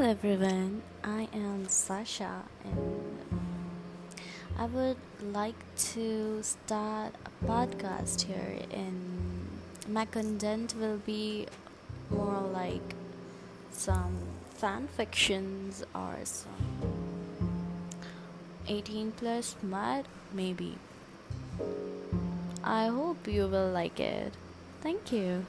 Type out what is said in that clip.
Hello everyone, I am Sasha and I would like to start a podcast here and my content will be more like some fan fictions or some 18 plus mad maybe. I hope you will like it. Thank you.